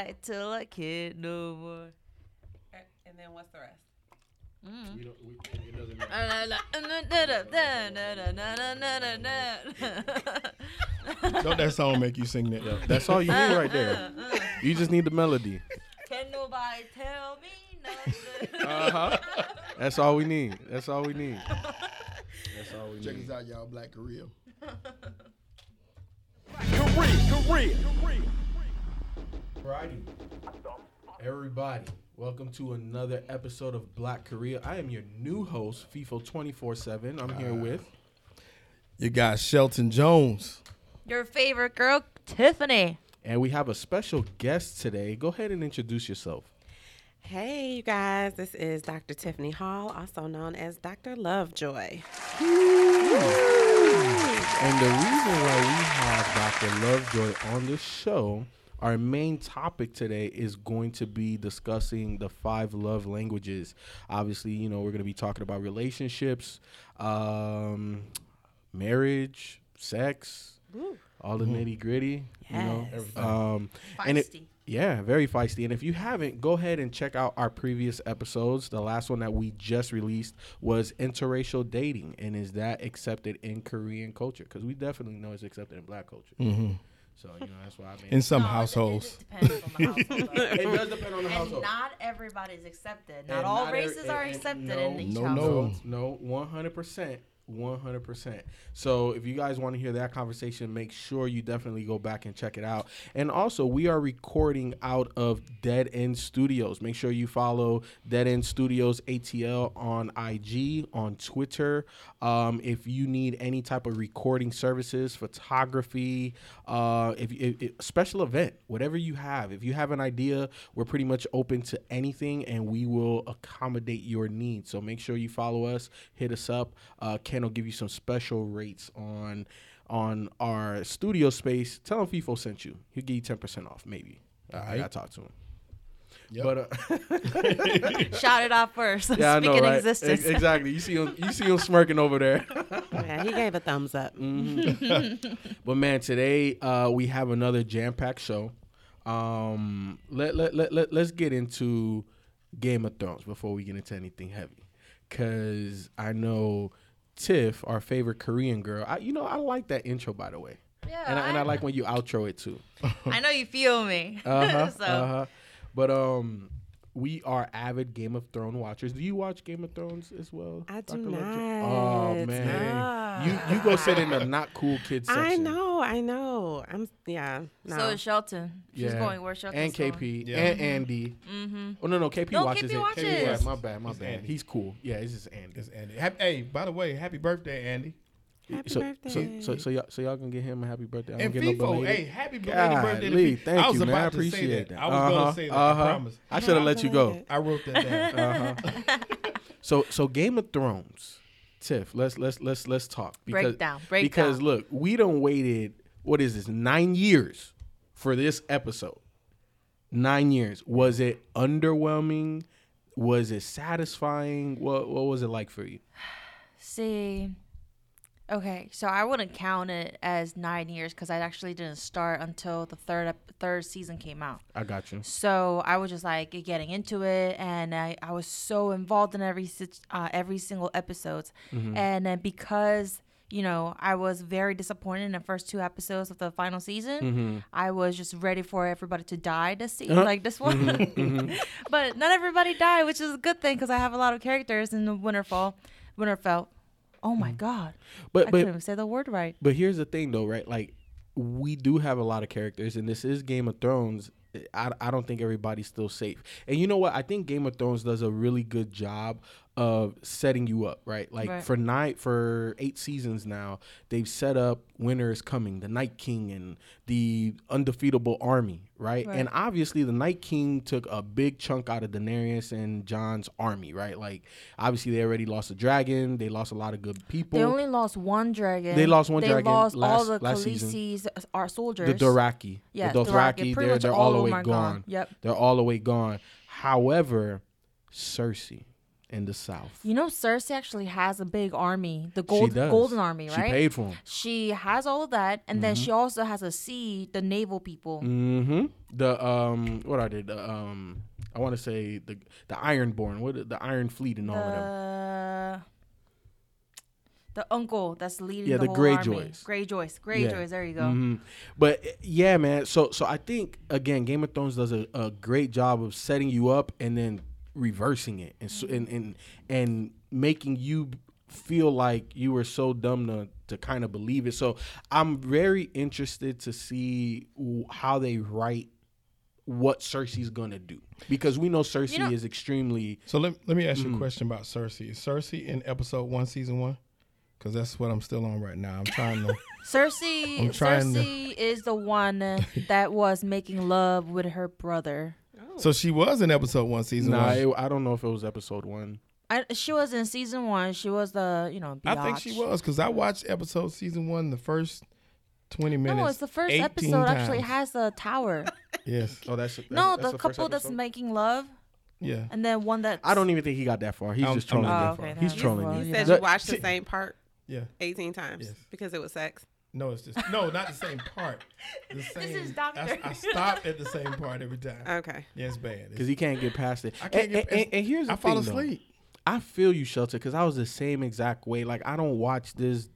fight till I can't no more. And then what's the rest? Mm. We don't, we, it doesn't matter. Don't that song make you sing that? That's all you need right there. Uh-huh. You just need the melody. Can nobody tell me nothing? Uh huh. That's all we need. That's all we need. That's all we Check need. this out, y'all. Black Korea. Korea, Korea, Korea. Alrighty. Everybody, welcome to another episode of Black Korea. I am your new host, FIFO 24 7. I'm here ah. with. You got Shelton Jones. Your favorite girl, Tiffany. And we have a special guest today. Go ahead and introduce yourself. Hey, you guys. This is Dr. Tiffany Hall, also known as Dr. Lovejoy. And the reason why we have Dr. Lovejoy on this show, our main topic today is going to be discussing the five love languages. Obviously, you know, we're going to be talking about relationships, um, marriage, sex, all the nitty gritty. You know, Yes. um, and it, Feisty. yeah, very feisty. And if you haven't, go ahead and check out our previous episodes. The last one that we just released was interracial dating, and is that accepted in Korean culture? Because we definitely know it's accepted in Black culture. Mm-hmm. So you know that's why I mean In some No, it- households. It, depends on the household. it does depend on the household. and household. not everybody's accepted. Not And all not races are and- and accepted no, in each no, household. no. No, one hundred percent. 100%. So if you guys want to hear that conversation, make sure you definitely go back and check it out. And also, we are recording out of Dead End Studios. Make sure you follow Dead End Studios ATL on IG, on Twitter. Um, if you need any type of recording services, photography, uh, if, if, if special event, whatever you have, if you have an idea, we're pretty much open to anything, and we will accommodate your needs. So make sure you follow us, hit us up. Uh, Ken will give you some special rates on on our studio space. Tell him FIFO sent you. He'll give you ten percent off, maybe. I gotta talk to him. Yep. But uh, Shout it out first. yeah, I know, right? existence. Ex- exactly. You see him. You see him smirking over there. Yeah, he gave a thumbs up. Mm-hmm. But man, today uh, we have another jam packed show. Um, let, let, let, let, let's get into Game of Thrones before we get into anything heavy. Because I know Tiff, our favorite Korean girl, I, you know, I like that intro, by the way. Yeah, And I, and I I- like when you outro it too. I know you feel me. Uh-huh, so uh-huh. But um, we are avid Game of Thrones watchers. Do you watch Game of Thrones as well? I do Dr. not. Oh man, you you go sit in the not cool kids section. I know, I know. I'm, yeah. No. so is Shelton. She's Yeah. going where Shelton's and going. KP Yeah. and Andy. Mm-hmm. Oh no, no, KP No, watches KP it. watches. Yeah, my bad, my It's bad. Andy. He's cool. Yeah, it's just Andy. It's Andy. Hey, by the way, happy birthday, Andy. Happy so, birthday. So, so, so y'all, so y'all gonna get him a happy birthday. I And don't get no hey, happy belated birthday to Golly, FIFO. thank I was you, man. I appreciate that. that. I was Uh-huh, going to say that. uh-huh. I promise. I should have let you go. I wrote that down. Uh-huh. so, so Game of Thrones, Tiff. Let's let's let's let's talk because Breakdown, breakdown. because look, we don't waited. What is this? Nine years for this episode. Nine years. Was it underwhelming? Was it satisfying? What what was it like for you? See, okay, so I wouldn't count it as nine years because I actually didn't start until the third third season came out. I got you. So I was just like getting into it, and I, I was so involved in every uh, every single episodes, Mm-hmm. and then because you know I was very disappointed in the first two episodes of the final season, Mm-hmm. I was just ready for everybody to die this season, Uh-huh. like this one. Mm-hmm. but not everybody died, which is a good thing because I have a lot of characters in the Winterfell. Winterfell. Oh my god, Mm. But I but couldn't even say the word right. But here's the thing, though, right? Like, we do have a lot of characters, and this is Game of Thrones. I, I don't think everybody's still safe. And you know what? I think Game of Thrones does a really good job of setting you up, right? Like Right. for nine for eight seasons now, they've set up winter is coming, the Night King and the undefeatable army, right? Right. And obviously the Night King took a big chunk out of Daenerys and Jon's army, right? Like obviously they already lost a dragon, they lost a lot of good people. They only lost one dragon. They lost one they dragon lost all the last. Khaleesi's uh, are soldiers. the Doraki. Yeah, the Dothraki. Dothraki, they're, they're all all the way gone. gone. Yep. They're all the way gone. However, Cersei. In the South. You know, Cersei actually has a big army, the gold golden army, right? She paid for them. She has all of that, and then Mm-hmm. she also has a sea, the naval people. Mm-hmm. The um, what are they? The um, I want to say the the Ironborn. What the Iron Fleet and all of them. The the uncle that's leading Yeah, the, the Greyjoys. Greyjoys. Greyjoys. There you go. hmm But yeah, man. So so I think again, Game of Thrones does a, a great job of setting you up and then reversing it and so, and and and making you feel like you were so dumb to to kind of believe it. So I'm very interested to see how they write what Cersei's gonna do because we know Cersei know- is extremely So let, let me ask Mm. you a question about Cersei. Is Cersei in episode one, season one? Because that's what I'm still on right now. I'm trying to. Cersei. I'm trying to- Cersei is the one that was making love with her brother. So she was in episode one, season nah. one. It, I don't know if it was episode one. I, she was in season one. She was the you know. I think she biatch. was because I watched episode season one, the first twenty minutes. No, it's the first 18 episode. Actually, times. has the tower. Yes. Oh, that's, that's no, that's the first couple that's episode? making love, Yeah. and then one that I don't even think he got that far. He's I'm- just I'm trolling not you. Oh, okay, He's trolling Well, you. You said The- you watched the same part Yeah. 18 times Yes. because it was sex. No, it's just no, not the same part. The same. is I, Doctor. I stop at the same part every time. Okay. Yeah, it's bad. because he can't get past it. I can't and, get and- past- and- and here's the I fall thing, though. asleep. I feel you, Shelter, because I was the same exact way. Like I don't watch this,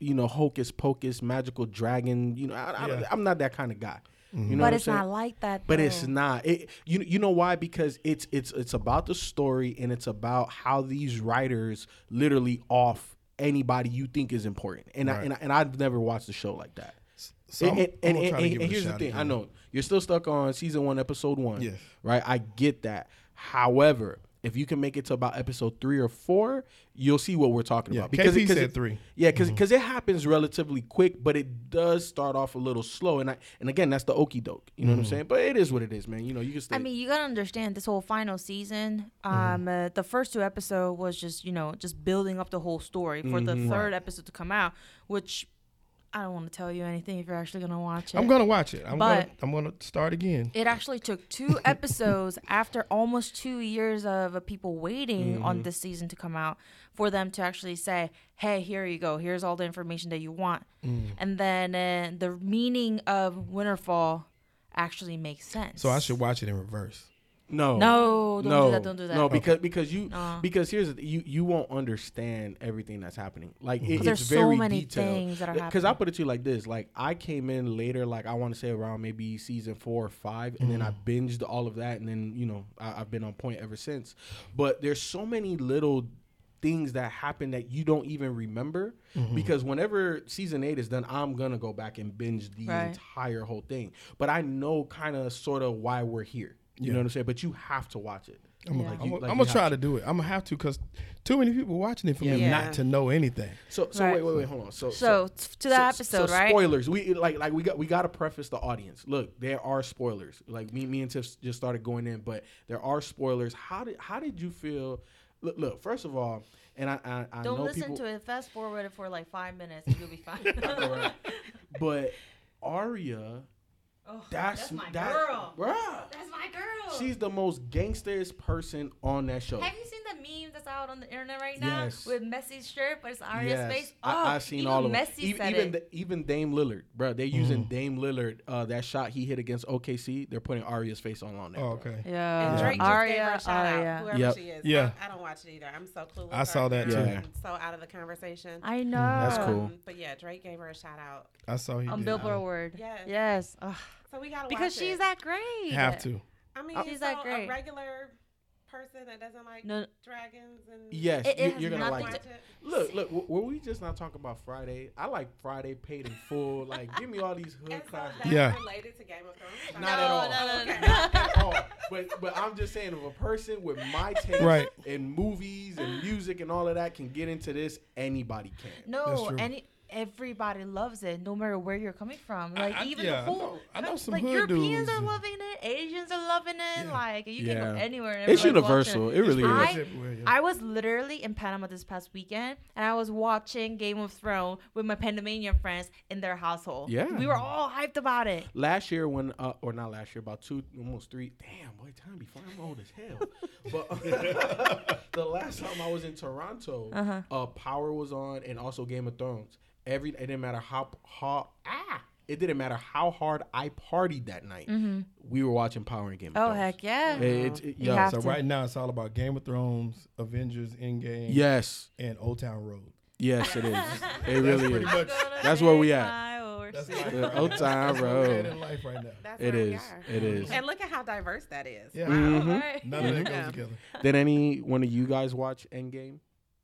you know, hocus pocus, magical dragon. You know, I, I, Yeah. I'm not that kind of guy. Mm-hmm. You know but what it's I'm not saying? like that. But it's not. It you you know why? Because it's it's it's about the story and it's about how these writers literally off anybody you think is important. And I, and I, and I've never watched a show like that. So and and, and, and- and give it a here's the thing. I know you're still stuck on season one, episode one. Yes. Right. I get that. However, if you can make it to about episode three or four, you'll see what we're talking Yeah, about. Because KP it, 'cause said it- three. Mm-hmm. Yeah, because it happens relatively quick, but it does start off a little slow. And I and again, that's the okey doke. You know Mm-hmm. what I'm saying? But it is what it is, man. You know, you can stay. I mean, you gotta understand this whole final season. Mm-hmm. Um, uh, the first two episode was just you know just building up the whole story for the Mhm. third episode to come out, which I don't want to tell you anything if you're actually gonna watch it. I'm gonna watch it. I'm gonna I'm gonna start again. it actually took two episodes after almost two years of people waiting Mm-hmm. on this season to come out for them to actually say, "Hey, here you go. Here's all the information that you want." Mm. And then uh, the meaning of Winterfall actually makes sense. So I should watch it in reverse. No, No, don't do no, that, don't do that. No, because because you No. because here's the, you you won't understand everything that's happening. Like it, there's it's so very many detailed. things that are uh, Because I put it to you like this: like I came in later, like I want to say around maybe season four or five, and then I mm. binged all of that, and then you know I, I've been on point ever since. But there's so many little things that happen that you don't even remember mm-hmm. because whenever season eight is done i'm gonna go back and binge the Right. entire whole thing but i know kind of sort of why we're here you know what i'm saying but you have to watch it I'm, gonna, you- I'm, like I'm you gonna try to do it. I'm gonna have to because too many people watching it for me Yeah. not to know anything. so so Right. wait wait wait hold on so So, t- to that so- episode, so right? Spoilers. We like like we got we got to preface the audience. Look, there are spoilers. Like me me and Tiff just started going in, but there are spoilers. How did how did you feel? Look, look first of all, and I I, I Don't know listen people, to it. Fast forward it for like five minutes, and you'll be fine. Right. but Arya, Oh, that's, my that, girl. bruh, That's my girl. she's the most gangsterest person on that show. Have you seen the meme that's out on the internet right now Yes. with Messi's shirt, but it's Arya's Yes, face? I, Oh, I've seen all of them. Messi even said even, it. the- even Dame Lillard, bro. They're using Dame Lillard. Uh, that shot he hit against OKC. They're putting Arya's face on on there. Oh, bro. okay. yeah, And Drake just gave her a shout Arya. out, whoever Yep. she is. Yeah. I, I don't watch it either. I'm so clueless. I saw that right too. Yeah. I'm so out of the conversation. I know. That's cool. Um, but yeah, Drake gave her a shout out. I saw he On did. Billboard Award. Yes. Yes. Ugh. So we gotta Because watch she's it. that great. Have to. I mean, oh. She's she's that great. a regular person that doesn't like No. dragons and Yes, It- it you, you're gonna like watch it. it. Look, look. w- Were we just not talking about Friday? I like Friday paid in full. Like, give me all these hood And so classics. Yeah. related to Game of Thrones. Not at No, all. no, no, Okay. no. Not at all. But but I'm just saying, if a person with my taste Right. in movies and music and all of that can get into this, anybody can. No, any everybody loves it, no matter where you're coming from. Like I- even yeah, the whole, know- I know some like Europeans dudes are loving it, Asians are loving it. Yeah. Like you can go anywhere. It's universal. It really Pretty is. I- everywhere, yeah. I was literally in Panama this past weekend, and I was watching Game of Thrones with my Panamanian friends in their household. Yeah. we were all hyped about it. last year when uh, or not last year about two almost three damn boy time before i'm old as hell but the last time i was in toronto Uh-huh. uh power was on and also game of thrones every it didn't matter how how ah it didn't matter how hard i partied that night we were watching power and game of Oh thrones heck yeah! It- it- You yo, have so to. right now it's all about Game of Thrones, Avengers, Endgame, yes and Old Town Road. yes it is it really pretty is much- That's where we at. That's That's life The right Old now. Town That's where we're at Road. in life right now. That's it where we is are. it is And look at how diverse that is. Yeah. Mhm. None of that goes together. did any one of you guys watch endgame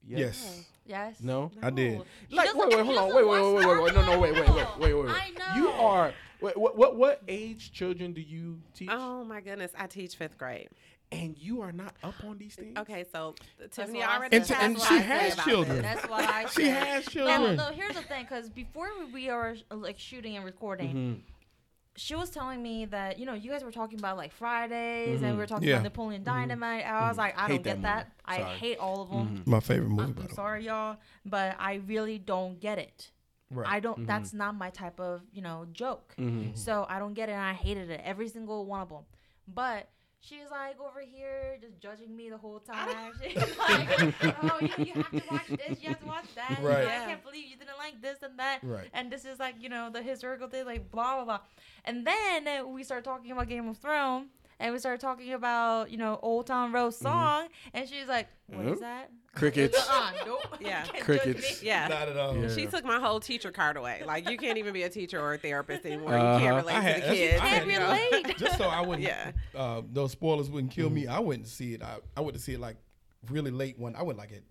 Yes. Yes. no I did. He Like, wait, wait, hold on, doesn't wait, wait, wait, wait, wait, no, no, wait, wait, wait, wait, wait, wait. I know. You are. Wait, what, what, what age children do you teach? Oh my goodness, I teach fifth grade. And you are not up on these things. Okay, so Tiffany already said. said And- what and she has children. That's what I She has No, children. no, here's the thing, because before we are like shooting and recording, Mm-hmm. She was telling me that you know you guys were talking about like Fridays and we were talking Yeah. about Napoleon Dynamite. I was like, I Mm-hmm. Hate don't get that. movie. I Sorry. Mm-hmm. hate all of them. My favorite movie. I'm, by I'm way. sorry, y'all, but I really don't get it. Right. I don't. Mm-hmm. That's not my type of you know joke. So I don't get it. and I hated it. Every single one of them. But she's like over here just judging me the whole time. She's like, oh, you, you have to watch this. You have to watch that. You know, Right. I can't believe you didn't like this and that. Right. And this is like you know the historical thing, like blah blah blah. And then we start talking about Game of Thrones. And we started talking about, you know, Old Town Road song, and she's like, "What is Yep. that?" Crickets. Uh-uh, nope. Yeah. You can't judge Crickets. Yeah. Not at all. Yeah. She took my whole teacher card away. Like you can't even be a teacher or a therapist anymore. Uh-huh. You can't relate I to had- the that's- kids. Can't you know? relate. Just so I wouldn't, Yeah. uh, those spoilers wouldn't kill me. I wouldn't see it. I, I went to see it like really late one. I went like at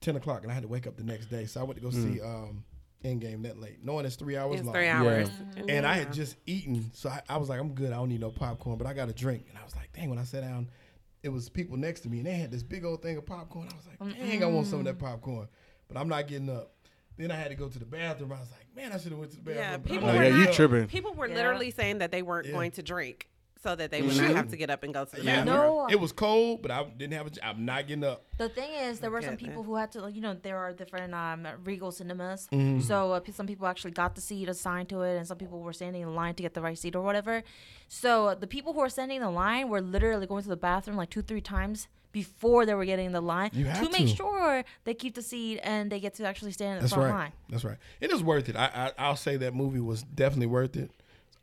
ten o'clock, and I had to wake up the next day. So I went to go see um, Endgame that late, knowing it's three hours It's long. three hours. Mm-hmm. And I had mm-hmm. just eaten, so I, I was like, I'm good. I don't need no popcorn, but I got a drink. And I was like, dang, when I sat down, it was people next to me, and they had this big old thing of popcorn. I was like, dang, I want some of that popcorn, but I'm not getting up. Then I had to go to the bathroom. I was like, man, I should have went to the bathroom. Yeah, but I'm people not were yeah, you tripping. People were Yeah. literally saying that they weren't Yeah. going to drink so that they would not have to get up and go to the Yeah, bathroom. No. it was cold, but I didn't have a. j- I'm not getting up. The thing is, there were some Goodness. people who had to, like, you know, there are different um, Regal cinemas. Mm-hmm. So uh, some people actually got the seat assigned to it, and some people were standing in line to get the right seat or whatever. So uh, the people who were standing in the line were literally going to the bathroom like two, three times before they were getting in the line You to make sure they keep the seat and they get to actually stand in the front right. line. That's right. It is worth it. I, I I'll say that movie was definitely worth it.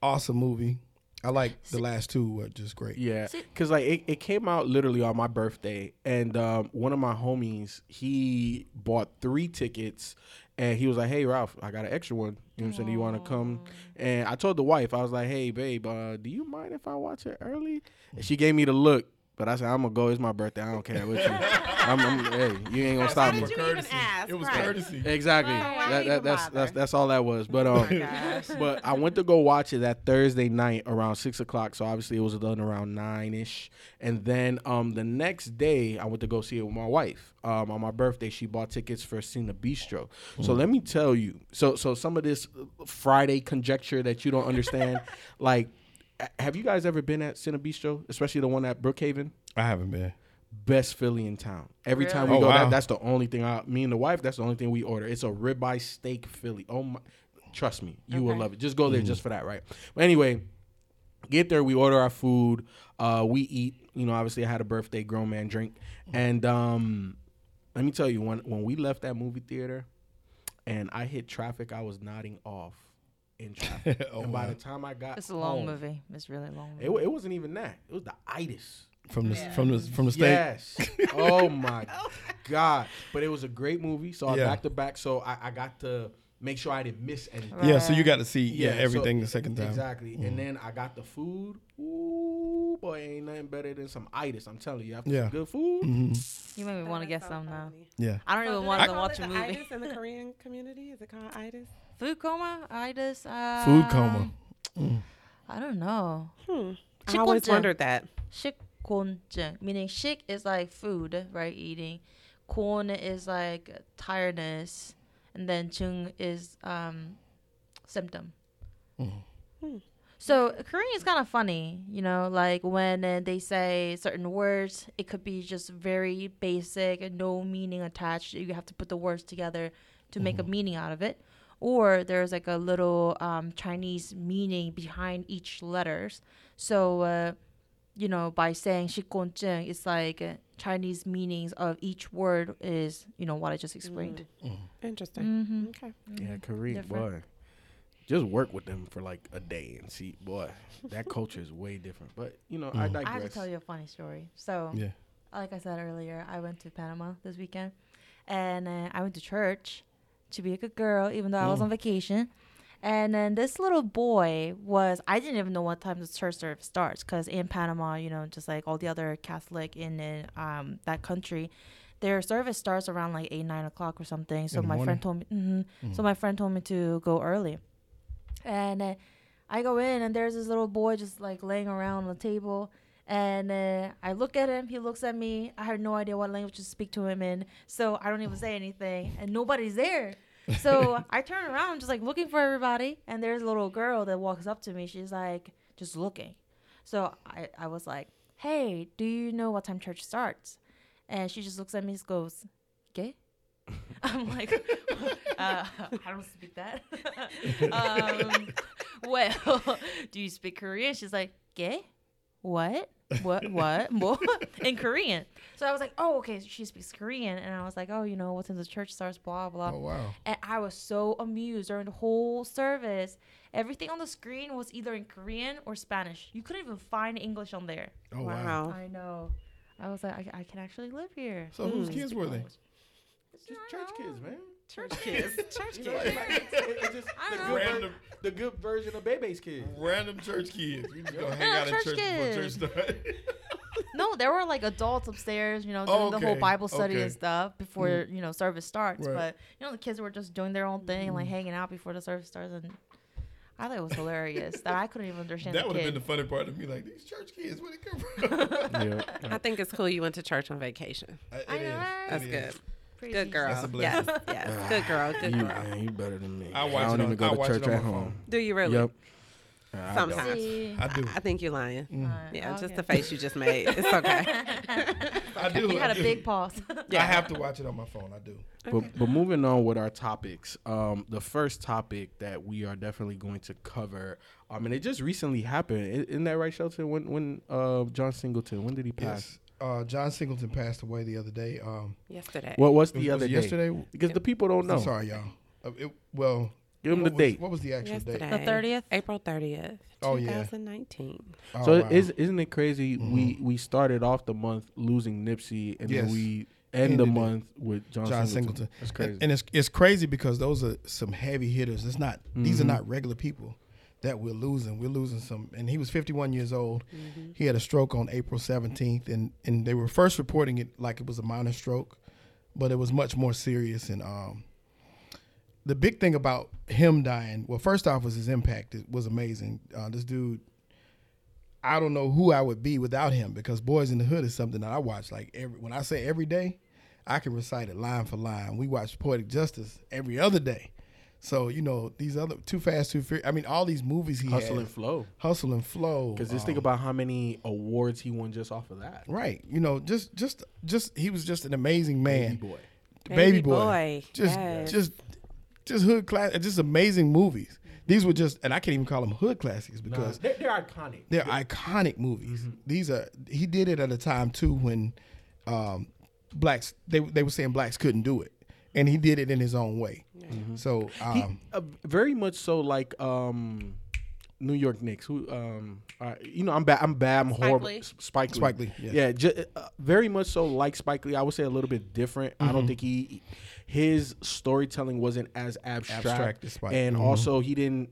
Awesome movie. I like the last two were just great. Yeah, because like it, it came out literally on my birthday, and um, one of my homies he bought three tickets, and he was like, "Hey Ralph, I got an extra one. You know what I'm saying? Do you want to come?" And I told the wife, I was like, "Hey babe, uh, do you mind if I watch it early?" And she gave me the look, but I said, "I'm gonna go. It's my birthday. I don't care what you. I'm, I'm, hey, you ain't gonna stop me." did you even ask? It was Right. courtesy. Exactly. Why That, that, that's that's that's all that was. But Oh um, my gosh. but I went to go watch it that Thursday night around six o'clock. So obviously it was done around nine ish. And then um the next day I went to go see it with my wife. Um on my birthday she bought tickets for Cine Bistro. So let me tell you. So so some of this Friday conjecture that you don't understand, like. A- Have you guys ever been at Cine Bistro, especially the one at Brookhaven? I haven't been. Best Philly in town. Every time we Really? go, Oh, that, that's the only thing. I, me and the wife, that's the only thing we order. It's a ribeye steak Philly. Oh my, trust me, you will love it. Just go there just for that, right? But anyway, get there. We order our food. Uh, we eat. You know, obviously, I had a birthday grown man drink, and um, let me tell you, when when we left that movie theater, and I hit traffic, I was nodding off in traffic. Oh, and by wow. the time I got It's a long home, movie. It's really long. Movie. It, it wasn't even that. It was the itis. From the from the from the state. Yes. oh my god! But it was a great movie. So I Yeah. back to back. So I, I got to make sure I didn't miss anything. Yeah, so you got to see yeah, Yeah, so- everything the second time. Exactly. Mm. And then I got the food. Ooh, boy, ain't nothing better than some itis. I'm telling you, after Yeah. some good food. Mhm. You made me want to get That's so some now. Yeah. I don't So even do want to watch it a movie. itis in the Korean community? Is it called itis? Food coma? I just uh, Food coma. Mm. I don't know. Hmm. I always wondered that. Shikunjin, meaning shik is like food, right? Eating. Kun is like tiredness, and then chung is um symptom. Mm. Hmm. So Korean is kind of funny, you know, like when uh, they say certain words, it could be just very basic and no meaning attached. You have to put the words together to mm-hmm. make a mm-hmm. meaning out of it or there's like a little um, Chinese meaning behind each letters. So, uh, you know, by saying "shikongzheng," it's like uh, Chinese meanings of each word is, you know, what I just explained. Mm. Mm. Interesting. Mm-hmm. Okay. Yeah, mm-hmm. Kareem, boy. Just work with them for like a day and see, boy, that culture is way different. But, you know, mm. I digress. I have to tell you a funny story. So, yeah. like I said earlier, I went to Panama this weekend and uh, I went to church to be a good girl, even though I was Mm. on vacation. And then this little boy was, I didn't even know what time the church service starts because in Panama, you know, just like all the other Catholic in uh, um, that country, their service starts around like 8, 9 o'clock or something. So In my morning? friend told me, hmm so my friend told me to go early. And uh, I go in and there's this little boy just like laying around on the table. And uh, I look at him. He looks at me. I have no idea what language to speak to him in, so I don't even say anything. And nobody's there. So I turn around, just like looking for everybody. And there's a little girl that walks up to me. She's like just looking. So I, I was like, "Hey, do you know what time church starts?" And she just looks at me, and goes, "Gay." I'm like, uh, I don't speak that. um, well, do you speak Korean? She's like, gay? What? What? What? What? In Korean. So I was like, oh, okay. She speaks Korean. And I was like, oh, you know, what's in the church starts, blah, blah. Oh wow. And I was so amused during the whole service. Everything on the screen was either in Korean or Spanish. You couldn't even find English on there. Oh wow. wow. I know. I was like, I, I can actually live here. So whose Mm. kids were they? Just church kids, man. Church kids. Church You know, kids. it's, it's just I the know. good, ver- Random, the good version of Bebe's kids. random church kids. We just gonna hang Yeah, out in church church before church kids. started. No, there were like adults upstairs, you know, Oh, doing the whole Bible study okay. Mm. and stuff before you know service starts. Right. Mm. But you know, the kids were just doing their own thing, like hanging out before the service starts, and I thought it was hilarious that I couldn't even understand that would have been the funny part of me. Like these church kids, where they come from? Yeah. I think it's cool you went to church on vacation. It I know, is. right? It That's is. Good. Good girl. That's a yes, blessing. yes. Good girl. Good you, girl. man, you better than me. I watch don't it on- even go I to watch it church on at my home. phone. Do you really? Yep. I. Sometimes. See? I do. I think you're lying. Mm. Uh, Yeah, just the face you just made. It's okay. I do. You I had a big pause. Yeah. I have to watch it on my phone. I do. But, but moving on with our topics, um, the first topic that we are definitely going to cover, I mean, it just recently happened. Isn't that right, Shelton? When when uh, John Singleton, when did he pass? Yes. Uh, John Singleton passed away the other day. Um, Yesterday. What was was- the was other it day? yesterday? Because the people don't know. I'm sorry, y'all. Uh, it, well, Give them the was- date. What was the actual date? Yesterday. The 30th? April 30th. Oh, yeah. 2019. Oh, so wow. is isn't it crazy? Mhm. We we started off the month losing Nipsey, and Yes. then we end the Ended it. month with John, John Singleton. Singleton. That's crazy. And, and it's it's crazy because those are some heavy hitters. It's not these are Mhm. not regular people that we're losing. We're losing some and he was 51 years old. Mm-hmm. He had a stroke on April 17th and and they were first reporting it like it was a minor stroke, but it was much more serious and um the big thing about him dying, well, first off, was his impact. It was amazing. Uh, this dude, I don't know who I would be without him because Boyz n the Hood is something that I watch like every. When I say every day, I can recite it line for line. We watch Poetic Justice every other day. So you know these other Too Fast, Too Furious. I mean, all these movies he Hustle had, and flow. Hustle and Flow. Because just um, think about how many awards he won just off of that. right. You know, just just just he was just an amazing man, Baby boy. baby, boy. Just yes. just just hood class, just amazing movies. These were just, and I can't even call them hood classics Nah, because they're, they're iconic. they're iconic movies. These are he did it at a time too when um, blacks they they were saying blacks couldn't do it, and he did it in his own way. So He, um, uh, very much so like um, New York Knicks. Who um, uh, you know, I'm bad. I'm bad. I'm horrible. Spike Lee. Spike Lee, yeah. Yeah, ju- uh, very much so like Spike Lee. I would say a little bit different. I Mm-hmm. don't think he his storytelling wasn't as abstract, Abstract as Spike. and Mhm. also he didn't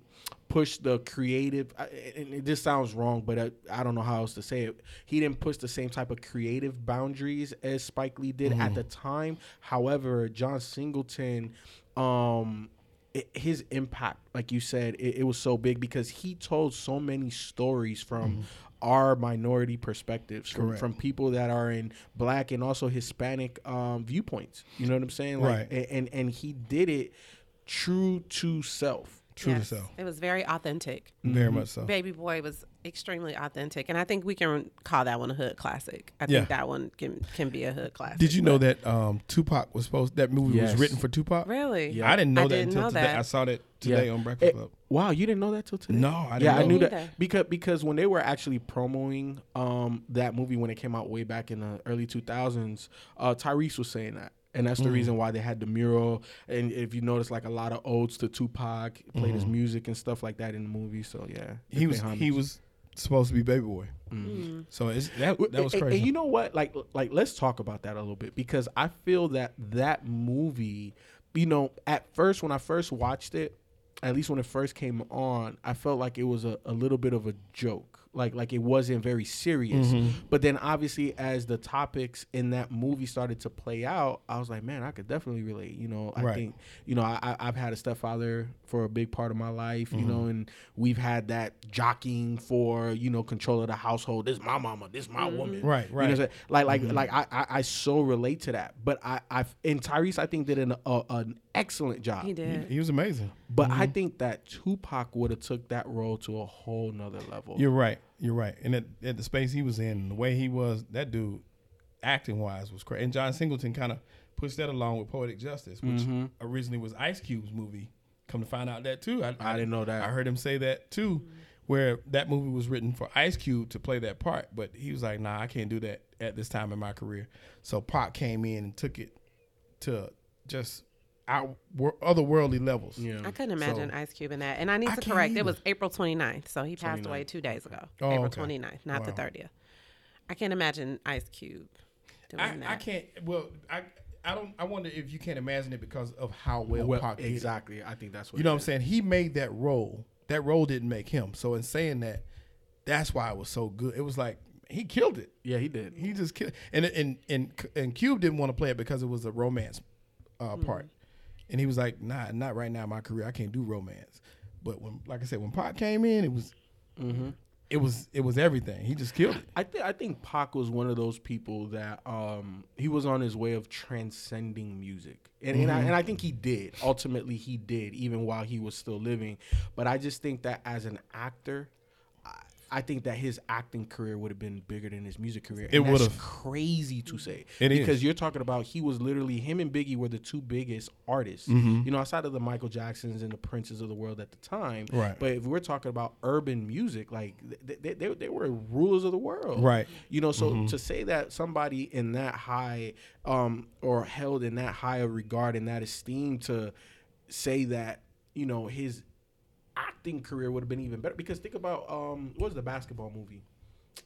push the creative. I- And it just sounds wrong, but I, I don't know how else to say it. He didn't push the same type of creative boundaries as Spike Lee did Mm-hmm. at the time. However, John Singleton, um, it, his impact, like you said, it, it was so big because he told so many stories from our minority perspectives, from, Mm-hmm. From people that are in black and also Hispanic um, viewpoints. You know what I'm saying? Like, Right. And and he did it true to self. True Yes. to self. It was very authentic. Very Mm-hmm. much so. Baby Boy was extremely authentic, and I think we can call that one a hood classic. I Yeah. think that one can can be a hood classic. Did you know that um, Tupac was supposed that movie Yes. was written for Tupac? Really? Yeah. I didn't know I that didn't until know today. that. I saw that today Yeah. on Breakfast Club. wow, you didn't know that till today? No, I didn't yeah, I knew that. that because because when they were actually promoting um that movie when it came out way back in the early 2000s, uh, Tyrese was saying that. And that's the Mm. reason why they had the mural. And if you notice, like a lot of odes to Tupac, played his music and stuff like that in the movie. So yeah, Mm-hmm. He was homage. he was supposed to be Baby Boy. Mm. So it's, that that was and- crazy. And you know what? Like, like let's talk about that a little bit because I feel that that movie, you know, at first when I first watched it, at least when it first came on, I felt like it was a, a little bit of a joke. Like, like it wasn't very serious. Mm-hmm. But then, obviously, as the topics in that movie started to play out, I was like, man, I could definitely relate. You know, I Right. think, you know, I, I- I've had a stepfather for a big part of my life. You Mm-hmm. know, and we've had that jockeying for you know control of the household. This my mama. This my woman. Right, You know right. what I'm saying? Like, like, like I, I, I so relate to that. But I, I, and Tyrese, I think did an, a, an excellent job. He did. he was amazing. But I mm-hmm. think that Tupac would have took that role to a whole nother level. You're right. You're right. And at, at the space he was in, the way he was, that dude, acting wise, was crazy. And John Singleton kind of pushed that along with Poetic Justice, which mm-hmm. originally was Ice Cube's movie. Come to find out that too. I, I didn't know that. I heard him say that too, mm-hmm. where that movie was written for Ice Cube to play that part, but he was like, "Nah, I can't do that at this time in my career." So Pac came in and took it to just out wor- otherworldly levels. yeah. I couldn't imagine So- Ice Cube in that. And I need I to can't correct, either. it was April 29th. So he passed 29th. away two days ago. Oh, April okay. 29th, not the Wow. 30th. I can't imagine Ice Cube doing I, that. I can't. Well, I I don't. I wonder if you can't imagine it because of how well, Well, Pac did exactly. I think that's what You know what I'm saying? He made that role. That role didn't make him. So in saying that, that's why it was so good. It was like he killed it. Yeah, he did. He just killed. And and and and Cube didn't want to play it because it was a romance uh, part, and he was like, "Nah, not right now in my career. I can't do romance." But when, like I said, when Pac came in, it was, it was, it was everything. He just killed it. I think I think Pac was one of those people that um he was on his way of transcending music. And and, I, and I think he did. Ultimately he did even while he was still living. But I just think that as an actor I, think that his acting career would have been bigger than his music career. It And that's would've. crazy to say. It is. because you're talking about he was literally him and Biggie were the two biggest artists. Mm-hmm. You know, outside of the Michael Jacksons and the Princes of the world at the time. Right. But if we're talking about urban music, like they, they, they, were rulers of the world. Right. You know, so to say that somebody in that high, um, or held in that high of regard and that esteem to say that, you know, his acting career would have been even better. Because think about um, what was the basketball movie?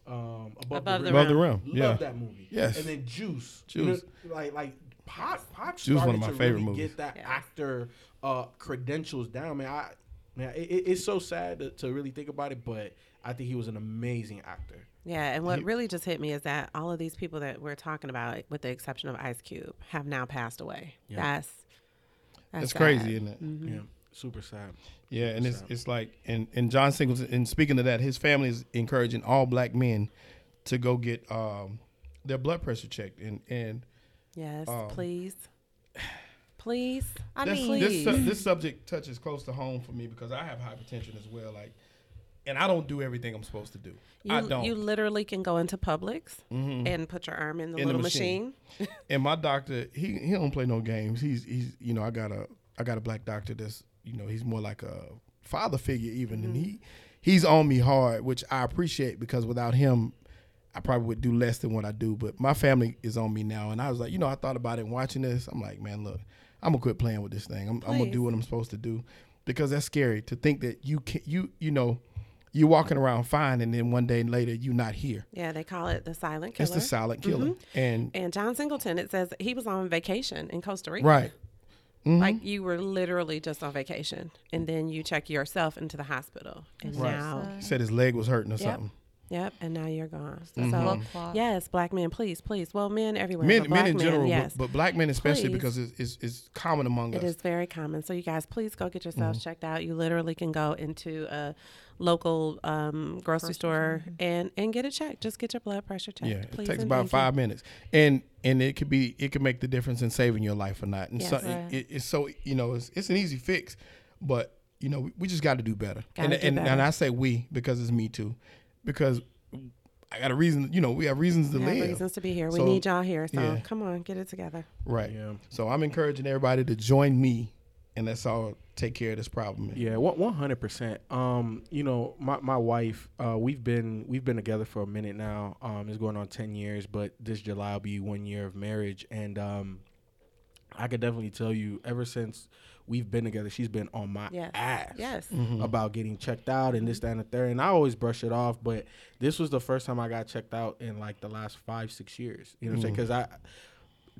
Um, above, Above the the rim. Above the rim. Love Yeah. that movie. Yes. And then Juice. Juice. You know, like like Pac, Pac Juice, started one of my to favorite really movies. get that Yeah. actor uh, credentials down, man. I man, it, it- it's so sad to, to really think about it, but I think he was an amazing actor. Yeah, and what really just hit me is that all of these people that we're talking about, with the exception of Ice Cube, have now passed away. Yeah. That's that's That's sad. crazy, isn't it? Mm-hmm. Yeah, super sad. Yeah, and it's So- it's like and and John Singleton. And speaking of that, his family is encouraging all black men to go get um, their blood pressure checked. And and Yes, Um, please, please. I this, mean, this su- this subject touches close to home for me because I have hypertension as well. Like, and I don't do everything I'm supposed to do. You, I don't. you literally can go into Publix Mhm. and put your arm in the In the little machine. machine. and my doctor, he he don't play no games. He's he's you know I got a I got a black doctor that's you know he's more like a father figure even, and mm-hmm. he he's on me hard, which I appreciate because without him, I probably would do less than what I do. But my family is on me now, and I was like, you know, I thought about it watching this. I'm like, man, look, I'm gonna quit playing with this thing. I'm, I'm gonna do what I'm supposed to do because that's scary to think that you can you you know. You're walking around fine, and then one day later you're not here. Yeah, they call it the silent killer. It's the silent killer, mm-hmm. and and John Singleton, it says he was on vacation in Costa Rica. right, Mhm. Like you were literally just on vacation, and then you check yourself into the hospital, and Right. now He said his leg was hurting or Yep. something. Yep, and now you're gone. Mm-hmm. So yes, black men, please, please. Well, men everywhere. Men, but men black in general, yes. but, but black men especially Please. because it's, it's, it's common among It us. It is very common. So you guys, please go get Mm-hmm. yourselves checked out. You literally can go into a local um, grocery store and and get it checked. Just get your blood pressure checked. Yeah, it takes about thank you. five minutes, and and it could be it could make the difference in saving your life or not. And Yes. Right. it, it's so you know it's, it's an easy fix, but you know we, we just got to do better. and Gotta do and, better. and I say we because it's me too, because I got a reason. You know we have reasons to We have live. reasons to be here. We need y'all here. So yeah. come on, get it together. Right. Yeah. So I'm encouraging everybody to join me, and let's all take care of this problem. Yeah, one hundred percent. Um, you know, my my wife, uh, we've been we've been together for a minute now. Um, it's going on ten years, but this July will be one year of marriage, and um, I could definitely tell you, ever since we've been together, she's been on my Yes. ass. Yes. About getting checked out and this, that, and the third. And I always brush it off, but this was the first time I got checked out in like the last five, six years. You know what I'm saying? Because I,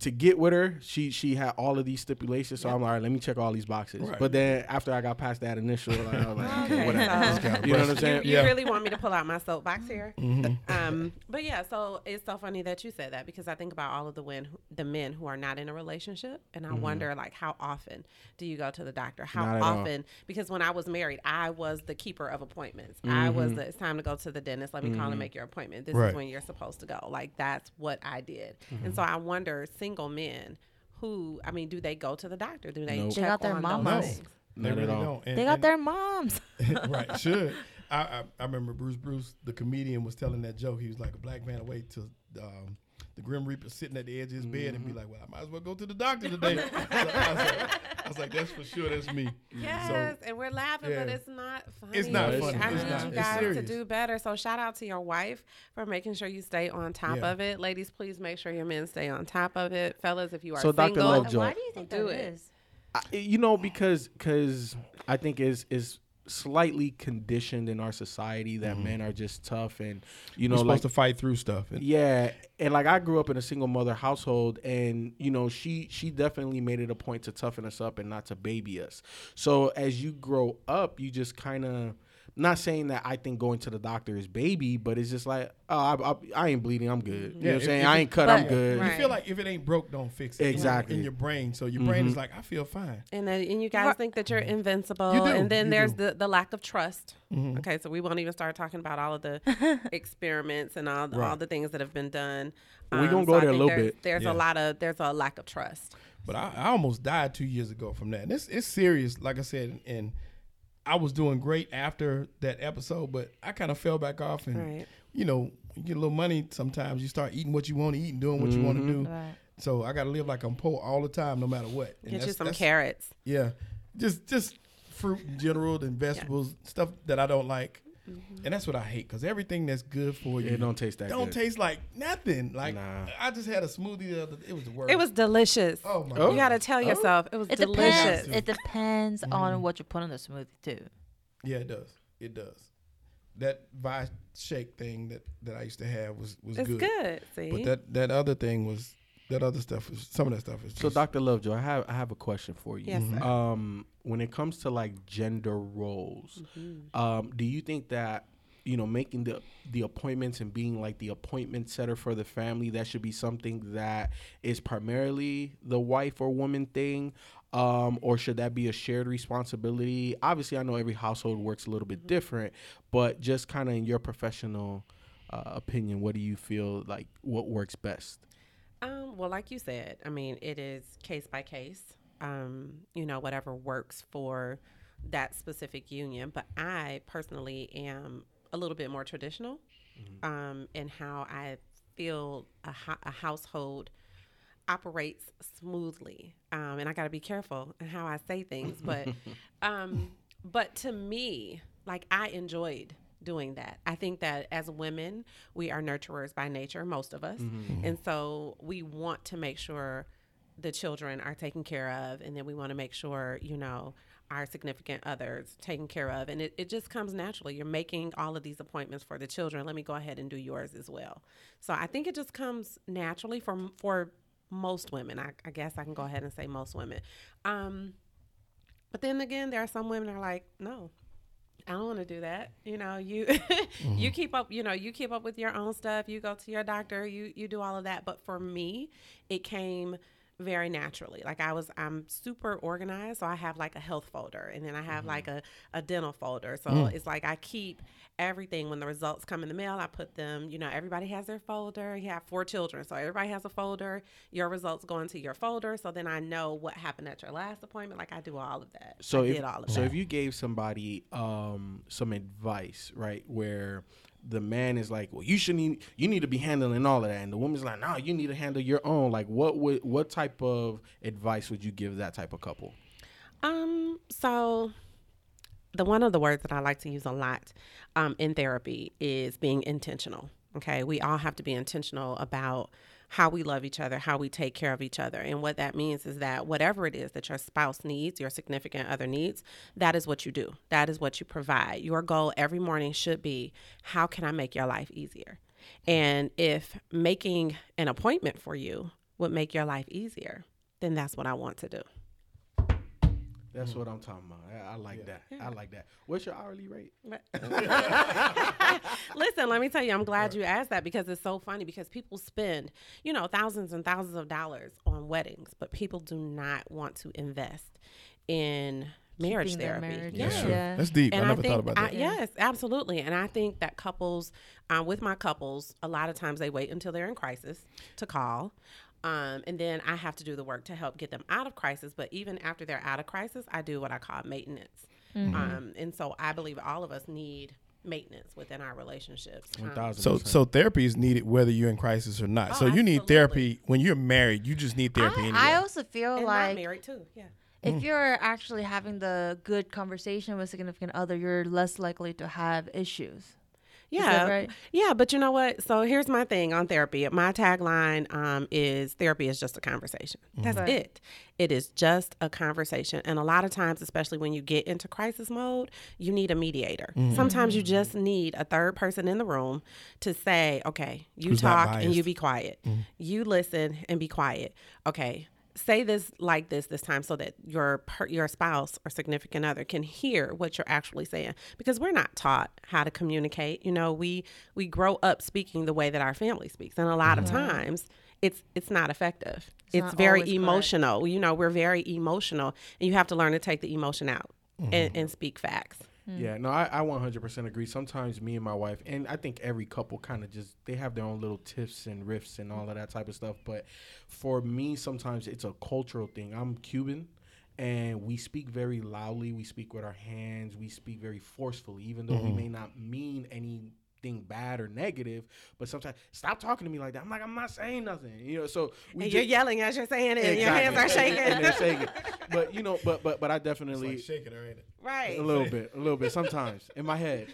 to get with her, she she had all of these stipulations. So I'm like, all right, let me check all these boxes. Right. But then after I got past that initial, like, I was like, okay, Okay, whatever. so- Just You know what I'm saying? You Yeah. really want me to pull out my soapbox here? Mm-hmm. Um, but yeah, so it's so funny that you said that because I think about all of the men, the men who are not in a relationship, and I wonder like how often do you go to the doctor? How Mm-hmm. Not all. often? Because when I was married, I was the keeper of appointments. I was Mm-hmm. the it's time to go to the dentist. Let me call and make your appointment. This Right. is when you're supposed to go. Like that's what I did. Mm-hmm. And so I wonder, single men. Who I mean, do they go to the doctor? Do they Nope. check They got their on mamas. those No, they really don't. And- They got and- their moms. right, should. I, I I remember Bruce Bruce, the comedian, was telling that joke. He was like a black man away to um, the Grim Reaper sitting at the edge of his bed and be mm-hmm. like, "Well, I might as well go to the doctor today." so I, was like, I was like, "That's for sure. That's me." Yes, and we're laughing, but it's not funny. It's not funny. I it's need not. you guys to do better. So shout out to your wife for making sure you stay on top Yeah. of it. Ladies, please make sure your men stay on top of it. Fellas, if you are So, Dr. single, Lovejoy- Why do you think Do that it. is? I, you know, because because I think is is slightly conditioned in our society that mm-hmm. men are just tough and you know like supposed to fight through stuff. And, Yeah, and like I grew up in a single mother household, and you know she she definitely made it a point to toughen us up and not to baby us. So as you grow up, you just kind of not saying that I think going to the doctor is baby, but it's just like oh I, I, I ain't bleeding, I'm good. You know Yeah, what I'm saying? I ain't cut, I'm good. Right. You feel like if it ain't broke, don't fix it. Exactly. In your brain, so your brain is like, I feel fine. and then and you guys Right. think that you're invincible, You do, and then you there's do. the the lack of trust. Mhm. Okay, so we won't even start talking about all of the experiments and all the, all Right. the things that have been done. But we Um, gonna go I there a little there's- bit. There's Yeah. a lot of there's a lack of trust. But I, I almost died two years ago from that. And it's it's serious, like I said, and I was doing great after that episode, but I kind of fell back off. And Right. you know, you get a little money. Sometimes you start eating what you want to eat and doing what you want to mm-hmm. do. Right. So I got to live like I'm poor all the time, no matter what. And Get you some that's- carrots. Yeah, just just fruit in general and vegetables, stuff that I don't like. Mm-hmm. And that's what I hate because everything that's good for you It don't taste that don't good. taste like nothing. Like Nah. I just had a smoothie the other. It was the worst. It was delicious. Oh my! Oh. You got to tell yourself it was It delicious. depends. It depends Mm-hmm. on what you put in the smoothie too. Yeah, it does. It does. That Vice shake thing that, that I used to have was was It's good. good. See, But that that other thing was that other stuff is some of that stuff is So, just, Dr. Lovejoy, I have I have a question for you. Yes, sir. Um, when it comes to like gender roles, Mm-hmm. um, do you think that you know making the the appointments and being like the appointment setter for the family that should be something that is primarily the wife or woman thing? Um, or should that be a shared responsibility? Obviously, I know every household works a little bit different, but just kind of in your professional uh, opinion, what do you feel like what works best? Um, well, like you said, I mean, it is case by case. Um, you know, whatever works for that specific union. But I personally am a little bit more traditional um, in how I feel a, ho- a household operates smoothly. Um, and I got to be careful in how I say things. But, um, but to me, like I enjoyed doing that. I think that as women, we are nurturers by nature, most of us. And so we want to make sure the children are taken care of. And then we want to make sure, you know, our significant others taken care of. And it, it just comes naturally. You're making all of these appointments for the children. Let me go ahead and do yours as well. So I think it just comes naturally for, for most women. I, I guess I can go ahead and say most women. Um, but then again, there are some women that are like, no, I don't want to do that. You know, you Mm-hmm. you keep up. You know, you keep up with your own stuff. You go to your doctor. You you do all of that. But for me, it came very naturally. Like I was, I'm super organized. So I have like a health folder, and then I have Mm-hmm. like a a dental folder. So Mm. it's like I keep everything when the results come in the mail. I put them. You know, everybody has their folder. You have four children, so everybody has a folder. Your results go into your folder. So then I know what happened at your last appointment. Like I do all of that. So I if all of so, that. if you gave somebody um some advice, right, where the man is like, well, you should need you need to be handling all of that, and the woman's like, no, you need to handle your own. Like, what would what type of advice would you give that type of couple? Um, so the one of the words that I like to use a lot um, in therapy is being intentional. Okay, we all have to be intentional about how we love each other, how we take care of each other. And what that means is that whatever it is that your spouse needs, your significant other needs, that is what you do. That is what you provide. Your goal every morning should be how can I make your life easier? And if making an appointment for you would make your life easier, then that's what I want to do. That's what I'm talking about. I, I like that. I like that. What's your hourly rate? Listen, let me tell you, I'm glad you asked that because it's so funny because people spend, you know, thousands and thousands of dollars on weddings, but people do not want to invest in marriage Keeping therapy. marriage. Yeah. That's true. Yeah. That's deep. And I I, never think, thought about I- that. yes, absolutely. And I think that couples, uh, with my couples, a lot of times they wait until they're in crisis to call. Um, and then I have to do the work to help get them out of crisis. But even after they're out of crisis, I do what I call maintenance. Mm-hmm. Um, and so I believe all of us need maintenance within our relationships. Um. So, so therapy is needed whether you're in crisis or not. Oh, so you need therapy when you're married. You just need therapy I, anyway. I also feel and like married too. Yeah. if you're actually having the good conversation with significant other, you're less likely to have issues. Yeah, right? yeah, but you know what? So here's my thing on therapy. My tagline um, is therapy is just a conversation. That's Right. it. It is just a conversation. And a lot of times, especially when you get into crisis mode, you need a mediator. Sometimes you just need a third person in the room to say, okay, you Who's talk and you be quiet. You listen and be quiet. Okay. Say this like this this time so that your per- your spouse or significant other can hear what you're actually saying because we're not taught how to communicate. You know, we we grow up speaking the way that our family speaks, and a lot of mm-hmm. times it's it's not effective. It's, not very always correct. emotional. You know, we're very emotional, and you have to learn to take the emotion out and, mm-hmm. and speak facts. Mm. Yeah, no, I, I 100% agree. Sometimes me and my wife, and I think every couple kind of just, they have their own little tiffs and riffs and all of that type of stuff. But for me, sometimes it's a cultural thing. I'm Cuban and we speak very loudly. We speak with our hands. We speak very forcefully, even though we mm-hmm. may not mean anything bad or negative. But sometimes, stop talking to me like that. I'm like, I'm not saying nothing. You know, so we And ju- you're yelling as you're saying it, and your hands are shaking. and they're shaking. But, you know, but, but, but I it's definitely. like shaking her, ain't it? right. a little bit, a little bit. Sometimes in my head.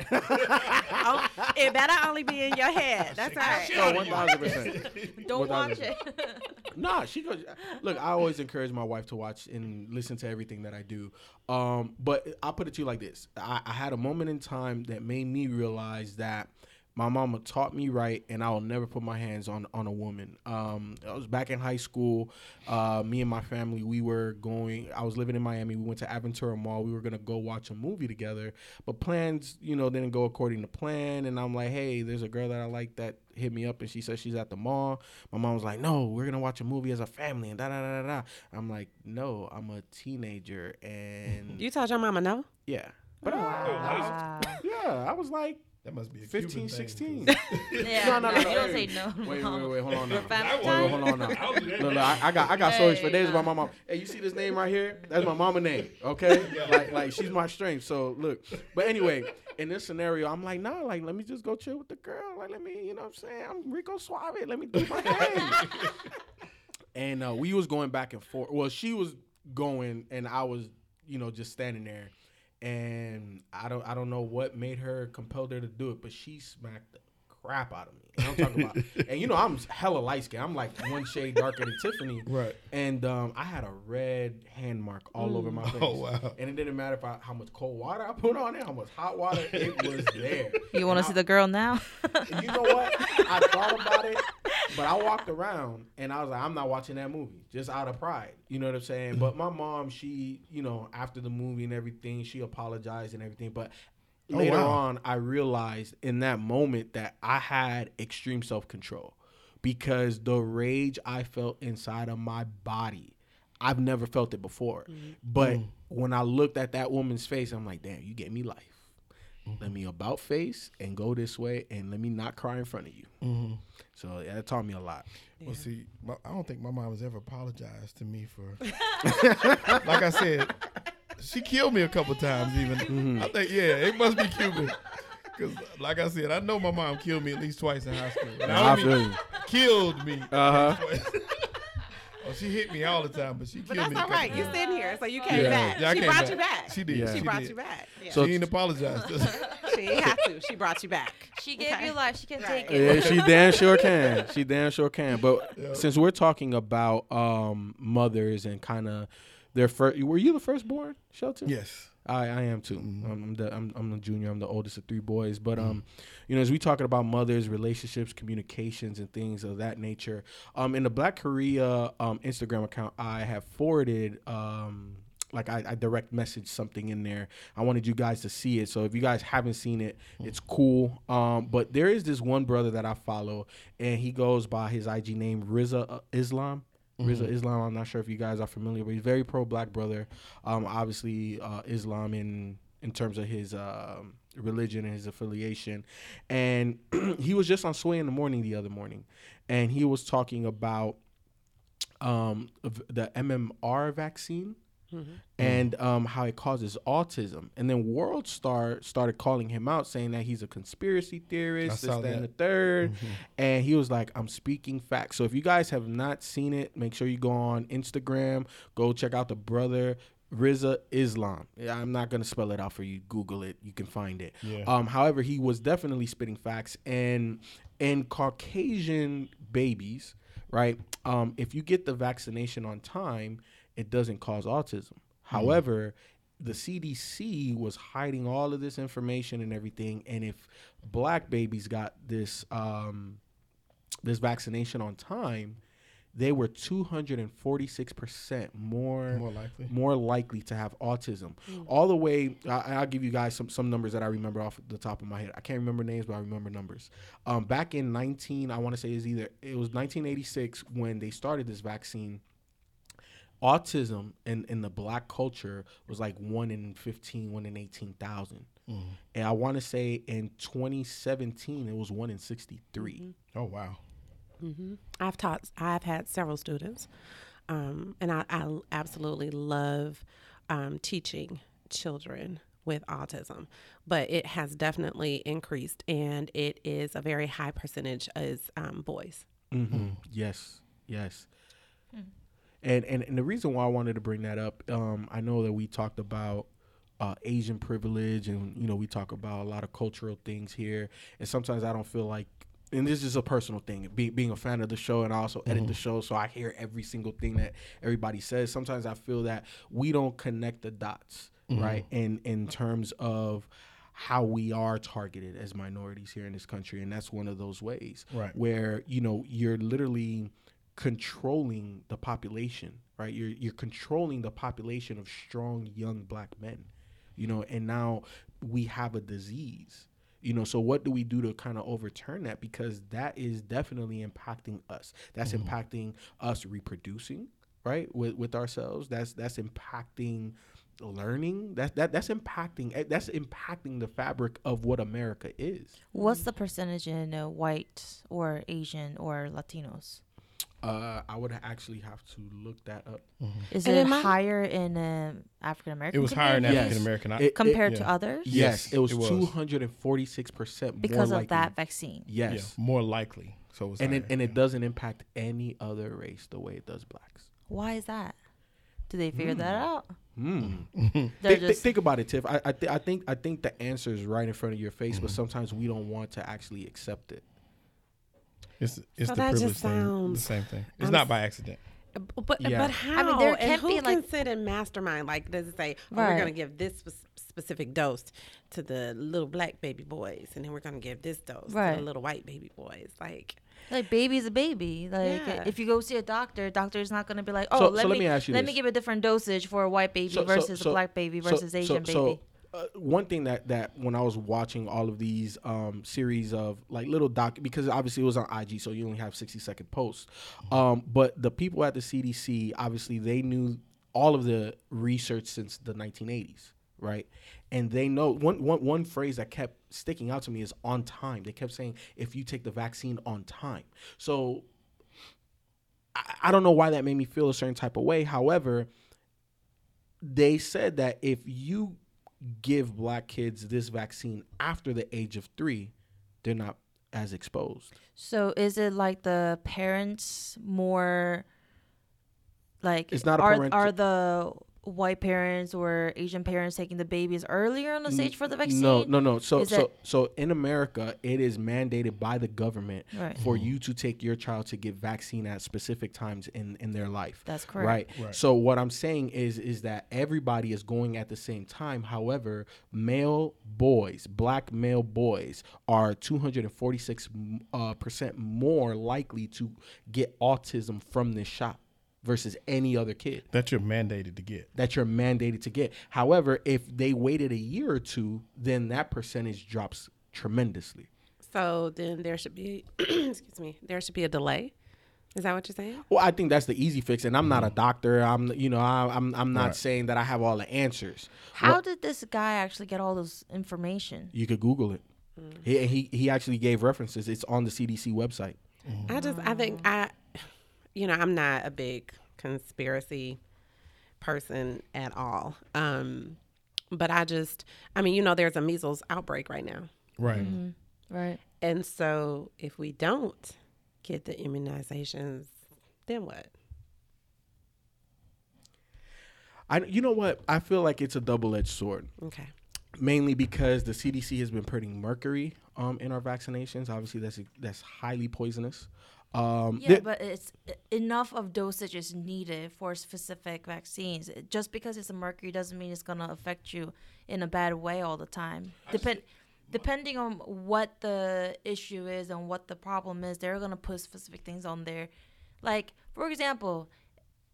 Oh, it better only be in your head. That's right. No, one thousand percent. Don't watch 1000%. it. Nah, she goes. Look, I always encourage my wife to watch and listen to everything that I do. Um, but I'll put it to you like this: I, I had a moment in time that made me realize that my mama taught me right, and I will never put my hands on on a woman. Um, I was back in high school. Uh, me and my family, we were going. I was living in Miami. We went to Aventura Mall. We were gonna go watch a movie together, but plans, you know, didn't go according to plan. And I'm like, hey, there's a girl that I like that hit me up, and she says she's at the mall. My mom was like, no, we're gonna watch a movie as a family, and da da da da da. I'm like, no, I'm a teenager, and You told your mama no? yeah, but I, I was, yeah, I was like. That must be a 15, Cuban thing, Yeah, No, no, no, you don't say no. Wait, wait, wait, hold on now. family Wait, time? wait, hold on now. Look, look, I, I got, I got stories for days about my mom. Hey, you see this name right here? That's my mama name. Okay, like, like she's my strength. So look, but anyway, in this scenario, I'm like, nah, like let me just go chill with the girl. Like let me, you know, what I'm saying, I'm Rico Suave. Let me do my thing. and uh, we was going back and forth. Well, she was going, and I was, you know, just standing there. And I don't, I don't know what made her compelled her to do it, but she smacked crap out of me. And I'm talking about, and you know, I'm hella light skinned. I'm like one shade darker than Tiffany. Right. And um, I had a red hand mark all over my face. Oh, wow. And it didn't matter if I, how much cold water I put on it, how much hot water, it was there. You want to see the girl now? You know what? I thought about it, but I walked around and I was like, I'm not watching that movie just out of pride. You know what I'm saying? But my mom, she, you know, after the movie and everything, she apologized and everything. But Oh, later wow. on, I realized in that moment that I had extreme self control because the rage I felt inside of my body, I've never felt it before. But Mm. when I looked at that woman's face, I'm like, damn, you gave me life. Mm-hmm. Let me about face and go this way, and let me not cry in front of you. Mm-hmm. So yeah, that taught me a lot. Well, see, my, I don't think my mom has ever apologized to me for. like I said, she killed me a couple times. Even Mm-hmm. I think, yeah, it must be Cuban. Because, like I said, I know my mom killed me at least twice in high school. And I I feel mean you. killed me. Uh huh. well, she hit me all the time, but she But killed that's me. a all couple right. You're sitting here, so you came Yeah. back. Yeah, she came brought back. you back. She did. Yeah. She She brought did. you back. Yeah. So- she ain't apologized. she ain't have to. She brought you back. She gave Okay. you life. She can Right. take it. Yeah, she damn sure can. She damn sure can. But Yeah. since we're talking about um, mothers and kind of their first, were you the firstborn, Shelton? yes. I, I am too. Mm-hmm. I'm, I'm the I'm, I'm the junior. I'm the oldest of three boys. But um, you know, as we talking about mothers, relationships, communications, and things of that nature, um, in the Black Korea um Instagram account, I have forwarded um. Like I, I direct message something in there. I wanted you guys to see it. So if you guys haven't seen it, it's cool. Um, but there is this one brother that I follow, and he goes by his IG name Rizza uh, Islam. Rizza Islam. I'm not sure if you guys are familiar, but he's very pro black brother. Um, obviously uh, Islam in in terms of his um, religion and his affiliation, and he was just on Sway in the morning the other morning, and he was talking about um, the MMR vaccine. And um, how it causes autism, and then World Star started calling him out, saying that he's a conspiracy theorist, this, that, and the that. 3rd and he was like, "I'm speaking facts." So if you guys have not seen it, make sure you go on Instagram, go check out the brother Rizza Islam. Yeah, I'm not gonna spell it out for you. Google it. You can find it. Yeah. Um, however, he was definitely spitting facts, and and Caucasian babies, right? Um, if you get the vaccination on time, it doesn't cause autism. However, the CDC was hiding all of this information and everything, and if black babies got this um, this vaccination on time, they were 246% more More likely. more likely to have autism. All the way, I, I'll give you guys some some numbers that I remember off the top of my head. I can't remember names, but I remember numbers. Um, back in 19, I want to say is either it was 1986 when they started this vaccine. Autism in, in the black culture was like one in 15, one in 18,000. And I want to say in 2017, it was one in 63. Oh wow. I've taught. I've had several students, um, and I, I absolutely love um, teaching children with autism. But it has definitely increased, and it is a very high percentage as um, boys. Mm-hmm. Yes, yes. And, and and the reason why I wanted to bring that up, um, I know that we talked about uh, Asian privilege, and you know we talk about a lot of cultural things here, and sometimes I don't feel like. And this is a personal thing, be, being a fan of the show, and I also edit the show, so I hear every single thing that everybody says. Sometimes I feel that we don't connect the dots, right? In in terms of how we are targeted as minorities here in this country, and that's one of those ways Right. where you know you're literally controlling the population right? You're you're controlling the population of strong young black men you know and now we have a disease you know? So what do we do to kind of overturn that? Because that is definitely impacting us. That's impacting us reproducing right with with ourselves. That's that's impacting learning. That that that's impacting eh, that's impacting the fabric of what america is. What's the percentage in uh, white or Asian or Latinos? Uh, I would actually have to look that up. Is And it it might- higher in um, African American? It was higher in Yes. African American. It- compared to yeah. others Yes, Yes, it was two hundred and forty six percent because more of likely. that vaccine. Yes, Yeah, more likely. So it was and it higher, and it doesn't impact any other race the way it does blacks. Why is that? Do they figure that out? Mm. They're Think, think about it, Tiff. I I, th- I think I think the answer is right in front of your face, Mm-hmm. but sometimes we don't want to actually accept it. It's it's So the that privilege just thing. The same thing. It's I'm not by accident. Uh, but uh, but, Yeah. but how? I mean, there can't who be, can like- sit in mastermind? Like, does it say, oh, Right. we're going to give this spe- specific dose to the little black baby boys, and then we're going to give this dose to the little white baby boys? Like, like baby's a baby. Like Yeah. if you go see a doctor, doctor is not gonna be like, oh, So- let, so me, let me ask you let this. me give a different dosage for a white baby So- so- versus so- a black baby versus so- Asian so baby. Uh, one thing that that when I was watching all of these um, series of like little doc because obviously it was on IG, so you only have sixty second posts. Um, but the people at the CDC obviously they knew all of the research since the 1980s, right? And they know one, one, one phrase that kept sticking out to me is on time. They kept saying if you take the vaccine on time. So I, I don't know why that made me feel a certain type of way. However, they said that if you give black kids this vaccine after the age of three, they're not as exposed. So is it like the parents more like It's not a are, parent- are the white parents or Asian parents taking the babies earlier on the stage for the vaccine? No, no, no. So, Is so, that- so in America, it is mandated by the government Right. for you to take your child to get vaccine at specific times in in their life. That's correct. Right. Right. So what I'm saying is is that everybody is going at the same time. However, male boys, black male boys, are 246 uh, percent more likely to get autism from this shot versus any other kid That you're mandated to get. that you're mandated to get. However, if they waited a year or two, then that percentage drops tremendously. So then there should be, excuse me, there should be a delay. Is that what you're saying? Well, I think that's the easy fix, and I'm not a mm. doctor. I'm, you know, I, I'm, I'm not Right. saying that I have all the answers. How What- did this guy actually get all this information? you could Google it. Mm. He, he he actually gave references. It's on the CDC website. Mm-hmm. I just, I think I, you know, I'm not a big conspiracy person at all. Um, but I just, I mean, you know, there's a measles outbreak right now. Right. Right. And so if we don't get the immunizations, then what? I, you know what? I feel like it's a double edged sword. Okay. Mainly because the CDC has been putting mercury um, in our vaccinations. Obviously, that's that's highly poisonous. Um, Yeah, th- but it's enough of dosage is needed for specific vaccines. It- Just because it's a mercury doesn't mean it's gonna affect you in a bad way all the time. Depend depending on what the issue is and what the problem is, they're gonna put specific things on there. Like for example,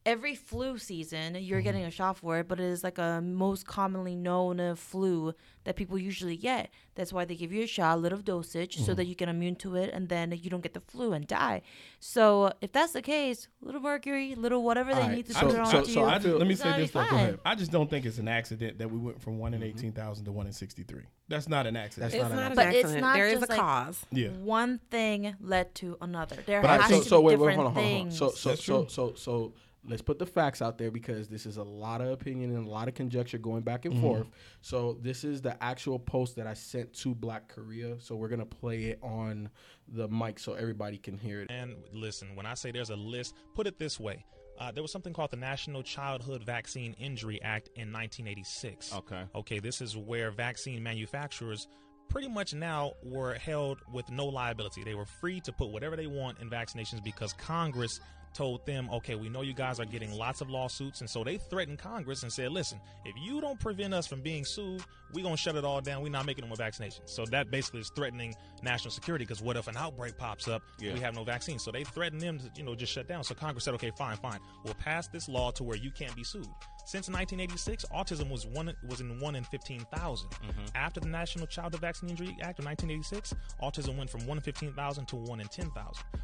every flu season you're getting mm-hmm. a shot for it, but it is like a most commonly known uh, flu that people usually get. That's why they give you a shot, a little dosage, so that mm-hmm. you get immune to it, and then you don't get the flu and die. So if that's the case, little mercury, little whatever they Alright, need to so- put so- it on so to I you. I just, let me say this. be Though. Go ahead. I just don't think it's an accident that we went from one in mm-hmm. eighteen thousand to one in sixty-three. That's not an accident. That's It's not not, an an But it's accident. not there is just a like- cause. yeah. One thing led to another. There But I- has so, to so be wait, different wait, hold on, hold on, hold on. things. So, so, so, so, so, let's put the facts out there because this is a lot of opinion and a lot of conjecture going back and forth. So, this is the actual post that I sent to Black Korea. So, we're gonna play it on the mic so everybody can hear it. And listen, when I say there's a list, put it this way. Uh, there was something called the National Childhood Vaccine Injury Act in 1986. Okay. Okay, this is where vaccine manufacturers pretty much now were held with no liability. They were free to put whatever they want in vaccinations because Congress told them, okay, we know you guys are getting lots of lawsuits. And so they threatened Congress and said, listen, if you don't prevent us from being sued, we're going to shut it all down. We're not making no more vaccinations. So that basically is threatening national security because what if an outbreak pops up? Yeah. We have no vaccine. So they threatened them to, you know, just shut down. So Congress said, okay, fine, fine. We'll pass this law to where you can't be sued. Since 1986, autism was one was in one in 15,000. Mm-hmm. After the National Childhood Vaccine Injury Act of 1986, autism went from one in 15,000 to one in 10,000.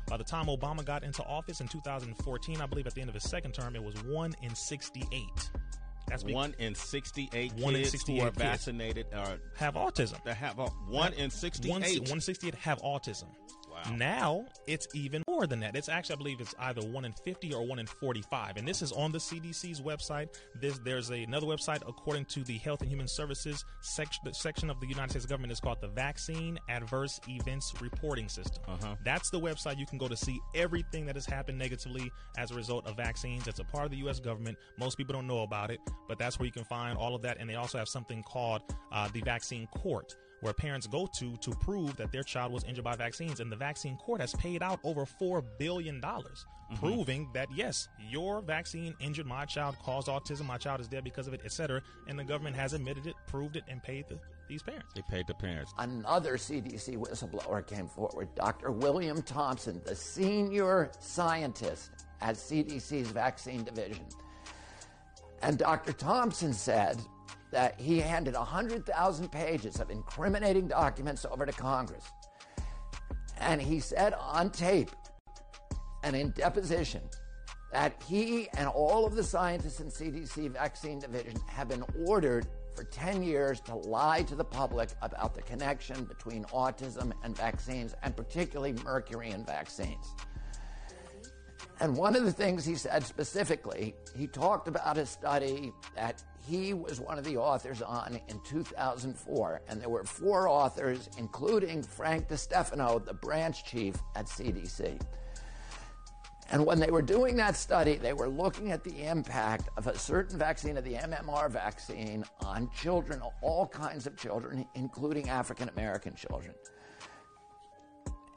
By the time Obama got into office in 2014, I believe at the end of his second term, it was one in 68. That's big. One in 68 One in kids 68 who are kids. vaccinated are have autism. that have one in 68. One, 168 have autism. Wow. Now it's even more than that. It's actually, I believe, it's either one in 50 or one in 45, and this is on the CDC's website. There's there's a, another website according to the Health and Human Services section, section of the United States government is called the Vaccine Adverse Events Reporting System. Uh-huh. That's the website you can go to see everything that has happened negatively as a result of vaccines. It's a part of the U.S. government. Most people don't know about it, but that's where you can find all of that. And they also have something called uh, the Vaccine Court where parents go to to prove that their child was injured by vaccines. And the vaccine court has paid out over $4 billion, mm-hmm. proving that, yes, your vaccine injured my child, caused autism, my child is dead because of it, etc. And the government has admitted it, proved it, and paid the, these parents. They paid the parents. Another CDC whistleblower came forward, Dr. William Thompson, the senior scientist at CDC's vaccine division. And Dr. Thompson said that he handed 100,000 pages of incriminating documents over to Congress. And he said on tape and in deposition that he and all of the scientists in CDC vaccine division have been ordered for 10 years to lie to the public about the connection between autism and vaccines, and particularly mercury in vaccines. And one of the things he said specifically, he talked about a study that he was one of the authors on in 2004. And there were four authors, including Frank DeStefano, the branch chief at CDC. And when they were doing that study, they were looking at the impact of a certain vaccine, of the MMR vaccine, on children, all kinds of children, including African American children.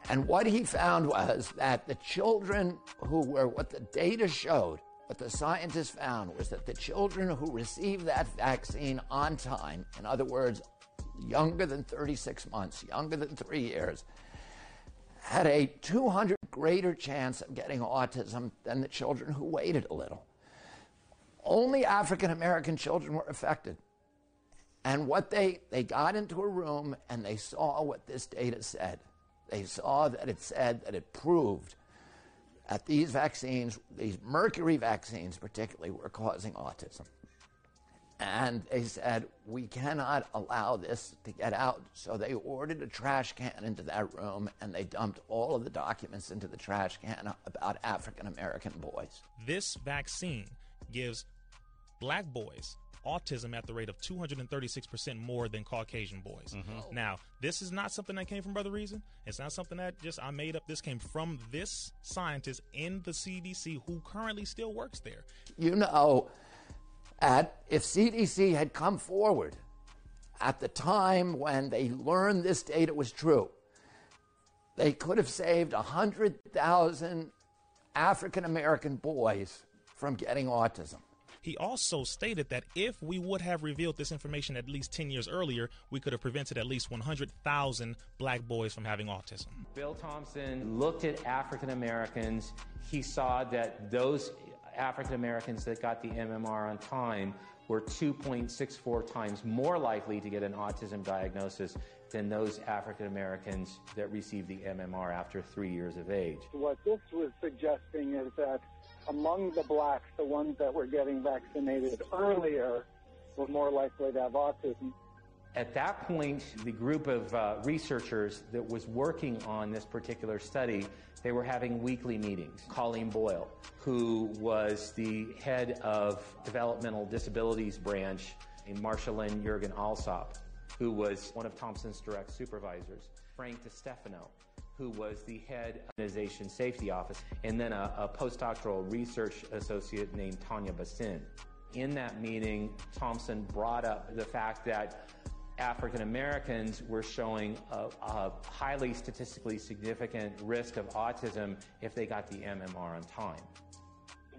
And what he found was that the children who were, what the data showed, what the scientists found was that the children who received that vaccine on time, in other words, younger than 36 months, younger than three years, had a 200 greater chance of getting autism than the children who waited a little. Only African American children were affected. And what they, they got into a room and they saw what this data said. They saw that it said that it proved that these vaccines, these mercury vaccines particularly, were causing autism. And they said, we cannot allow this to get out. So they ordered a trash can into that room and they dumped all of the documents into the trash can about African American boys. This vaccine gives black boys autism at the rate of 236% more than Caucasian boys. Mm-hmm. Oh. Now, this is not something that came from Brother Reason. It's not something that just I made up. This came from this scientist in the CDC who currently still works there. You know, at, if CDC had come forward at the time when they learned this data was true, they could have saved 100,000 African American boys from getting autism. He also stated that if we would have revealed this information at least 10 years earlier, we could have prevented at least 100,000 black boys from having autism. Bill Thompson looked at African Americans. He saw that those African Americans that got the MMR on time were 2.64 times more likely to get an autism diagnosis than those African Americans that received the MMR after three years of age. What this was suggesting is that among the blacks, the ones that were getting vaccinated earlier were more likely to have autism. At that point, the group of uh, researchers that was working on this particular study, they were having weekly meetings. Colleen Boyle, who was the head of developmental disabilities branch, and Marshalyn Yeargin-Allsopp, who was one of Thompson's direct supervisors, Frank DeStefano, who was the head of immunization safety office, and then a, a postdoctoral research associate named Tanya Bhasin. In that meeting, Thompson brought up the fact that African Americans were showing a, a, highly statistically significant risk of autism if they got the MMR on time.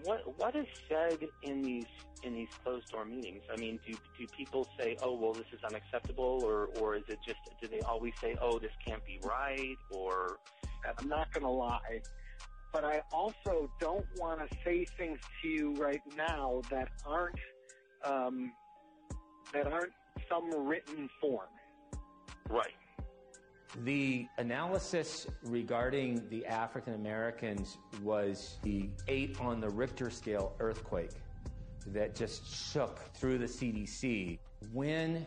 What what is said in these in these closed door meetings? I mean, do do people say, "Oh, well, this is unacceptable," or or is it just do they always say, "Oh, this can't be right," or I'm not going to lie, but I also don't want to say things to you right now that aren't um, that aren't some written form. right? The analysis regarding the African Americans was the eight on the Richter scale earthquake that just shook through the CDC. When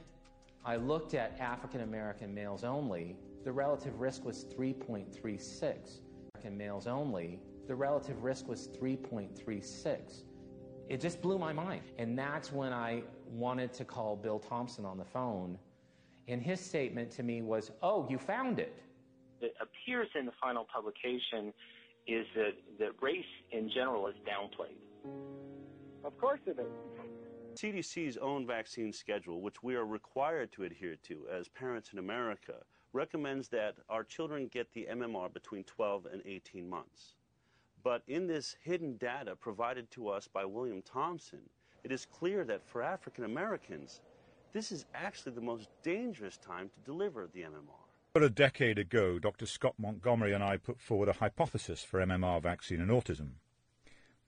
I looked at African American males only, the relative risk was 3.36. African males only, the relative risk was 3.36. It just blew my mind. And that's when I wanted to call Bill Thompson on the phone. And his statement to me was, Oh, you found it. It appears in the final publication is that that race in general is downplayed. Of course it is. CDC's own vaccine schedule, which we are required to adhere to as parents in America, recommends that our children get the MMR between 12 and 18 months. But in this hidden data provided to us by William Thompson, it is clear that for African Americans, this is actually the most dangerous time to deliver the MMR. About a decade ago, Dr. Scott Montgomery and I put forward a hypothesis for MMR vaccine and autism.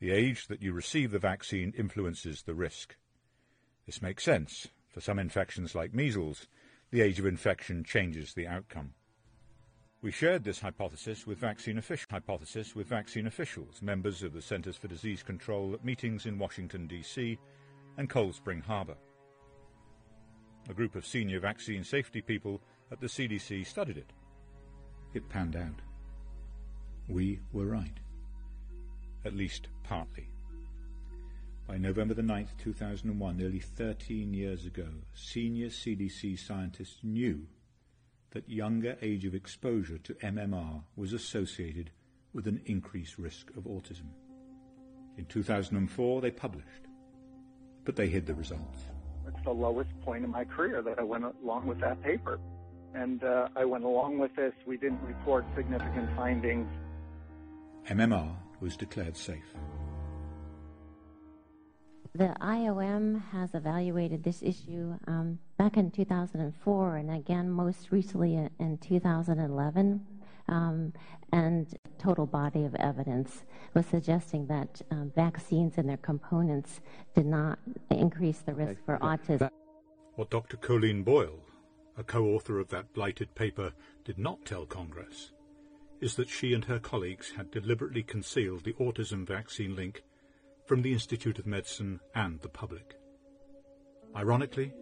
The age that you receive the vaccine influences the risk. This makes sense. For some infections like measles, the age of infection changes the outcome. We shared this hypothesis with vaccine, hypothesis with vaccine officials, members of the Centers for Disease Control at meetings in Washington, D.C. and Cold Spring Harbor. A group of senior vaccine safety people at the CDC studied it. It panned out. We were right. At least partly. By November the 9th, 2001, nearly 13 years ago, senior CDC scientists knew that younger age of exposure to MMR was associated with an increased risk of autism. In 2004, they published, but they hid the results. It's the lowest point in my career that I went along with that paper. And uh, I went along with this. We didn't report significant findings. MMR was declared safe. The IOM has evaluated this issue um, back in 2004 and again most recently in, in 2011. Um, and total body of evidence was suggesting that um, vaccines and their components did not increase the risk for autism. What Dr. Colleen Boyle, a co-author of that blighted paper, did not tell Congress is that she and her colleagues had deliberately concealed the autism vaccine link from the Institute of Medicine and the public. Ironically,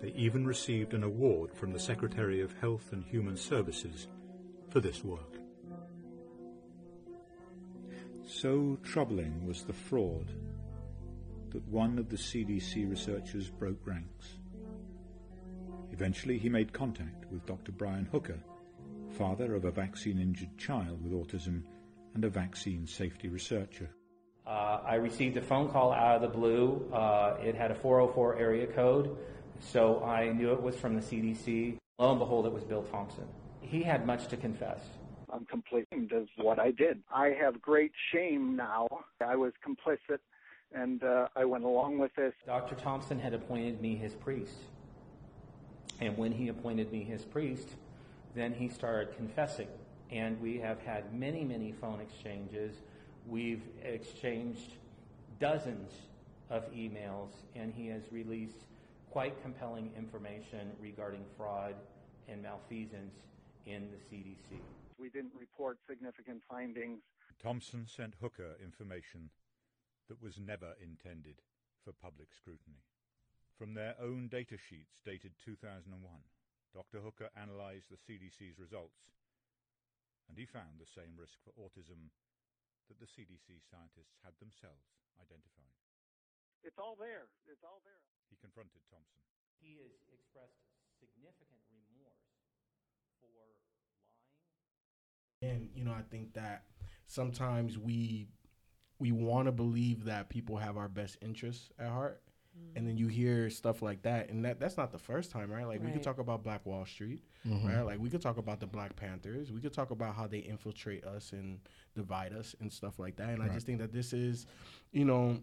they even received an award from the Secretary of Health and Human Services for this work. So troubling was the fraud that one of the CDC researchers broke ranks. Eventually, he made contact with Dr. Brian Hooker, father of a vaccine injured child with autism and a vaccine safety researcher. Uh, I received a phone call out of the blue. Uh, it had a 404 area code, so I knew it was from the CDC. Lo and behold, it was Bill Thompson. He had much to confess. I'm complicit of what I did. I have great shame now. I was complicit, and uh, I went along with this. Dr. Thompson had appointed me his priest. And when he appointed me his priest, then he started confessing. And we have had many, many phone exchanges. We've exchanged dozens of emails, and he has released quite compelling information regarding fraud and malfeasance in the CDC. We didn't report significant findings. Thompson sent Hooker information that was never intended for public scrutiny. From their own data sheets dated 2001, Dr. Hooker analyzed the CDC's results, and he found the same risk for autism that the CDC scientists had themselves identified. It's all there. It's all there. He confronted Thompson. He has expressed significant remorse for lying. And you know, I think that sometimes we we want to believe that people have our best interests at heart. And then you hear stuff like that, and that that's not the first time, right? Like we could talk about Black Wall Street, Mhm. right? Like we could talk about the Black Panthers. We could talk about how they infiltrate us and divide us and stuff like that. And I just think that this is, you know,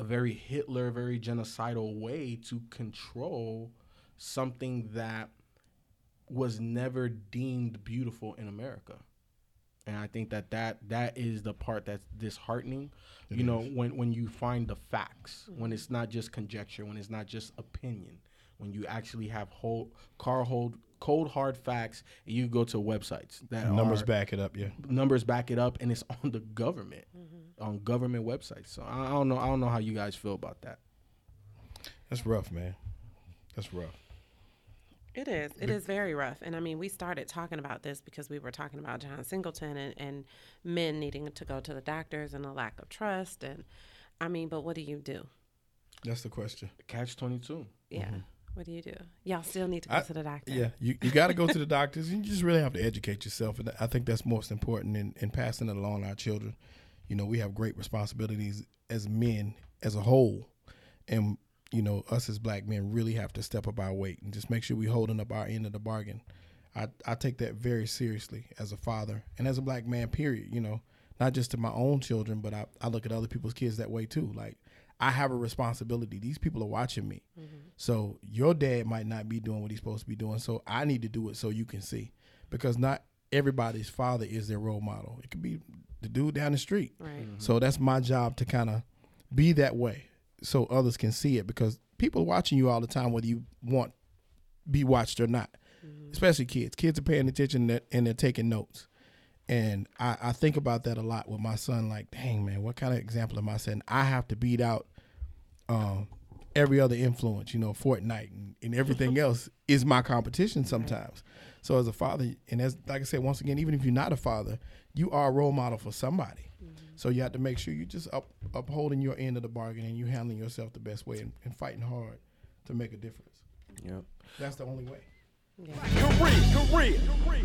a very Hitler, very genocidal way to control something that was never deemed beautiful in America. And I think that that, that is the part that's disheartening. It you know, when, when you find the facts, when it's not just conjecture, when it's not just opinion, when you actually have whole car hold cold hard facts, and you go to websites that Numbers are- back it up, yeah. numbers back it up, and it's on the government, mm-hmm. on government websites. So I I don't know. I don't know how you guys feel about that. That's rough, man. That's rough. It is. It is very rough. And I mean, we started talking about this because we were talking about John Singleton and, and men needing to go to the doctors and the lack of trust. And I mean, but what do you do? That's the question. Catch twenty two. Yeah. Mm-hmm. What do you do? Y'all still need to go I- to the doctor. Yeah, you, you got to go to the doctors. and You just really have to educate yourself, and I think that's most important in, in passing it along to our children. You know, we have great responsibilities as men as a whole, and you know, us as black men really have to step up our weight and just make sure we holding up our end of the bargain. I I take that very seriously as a father and as a black man. Period. You know, not just to my own children, but I, I look at other people's kids that way too. Like I have a responsibility. These people are watching me. Mm-hmm. So your dad might not be doing what he's supposed to be doing. So I need to do it so you can see. Because not everybody's father is their role model. It could be the dude down the street. Right. Mm-hmm. So that's my job to kind of be that way so others can see it because people are watching you all the time, whether you want be watched or not. Especially kids. Kids are paying attention and they're, and they're taking notes. And I, I think about that a lot with my son. Like, dang man, what kind of example am I setting? I have to beat out um, every other influence. You know, Fortnite and, and everything else is my competition sometimes. So as a father, and as like I said, once again, even if you're not a father, you are a role model for somebody. So you have to make sure you just up, upholding your end of the bargain and you handling yourself the best way and, and fighting hard to make a difference. Yep. That's the only way. Career, career, career.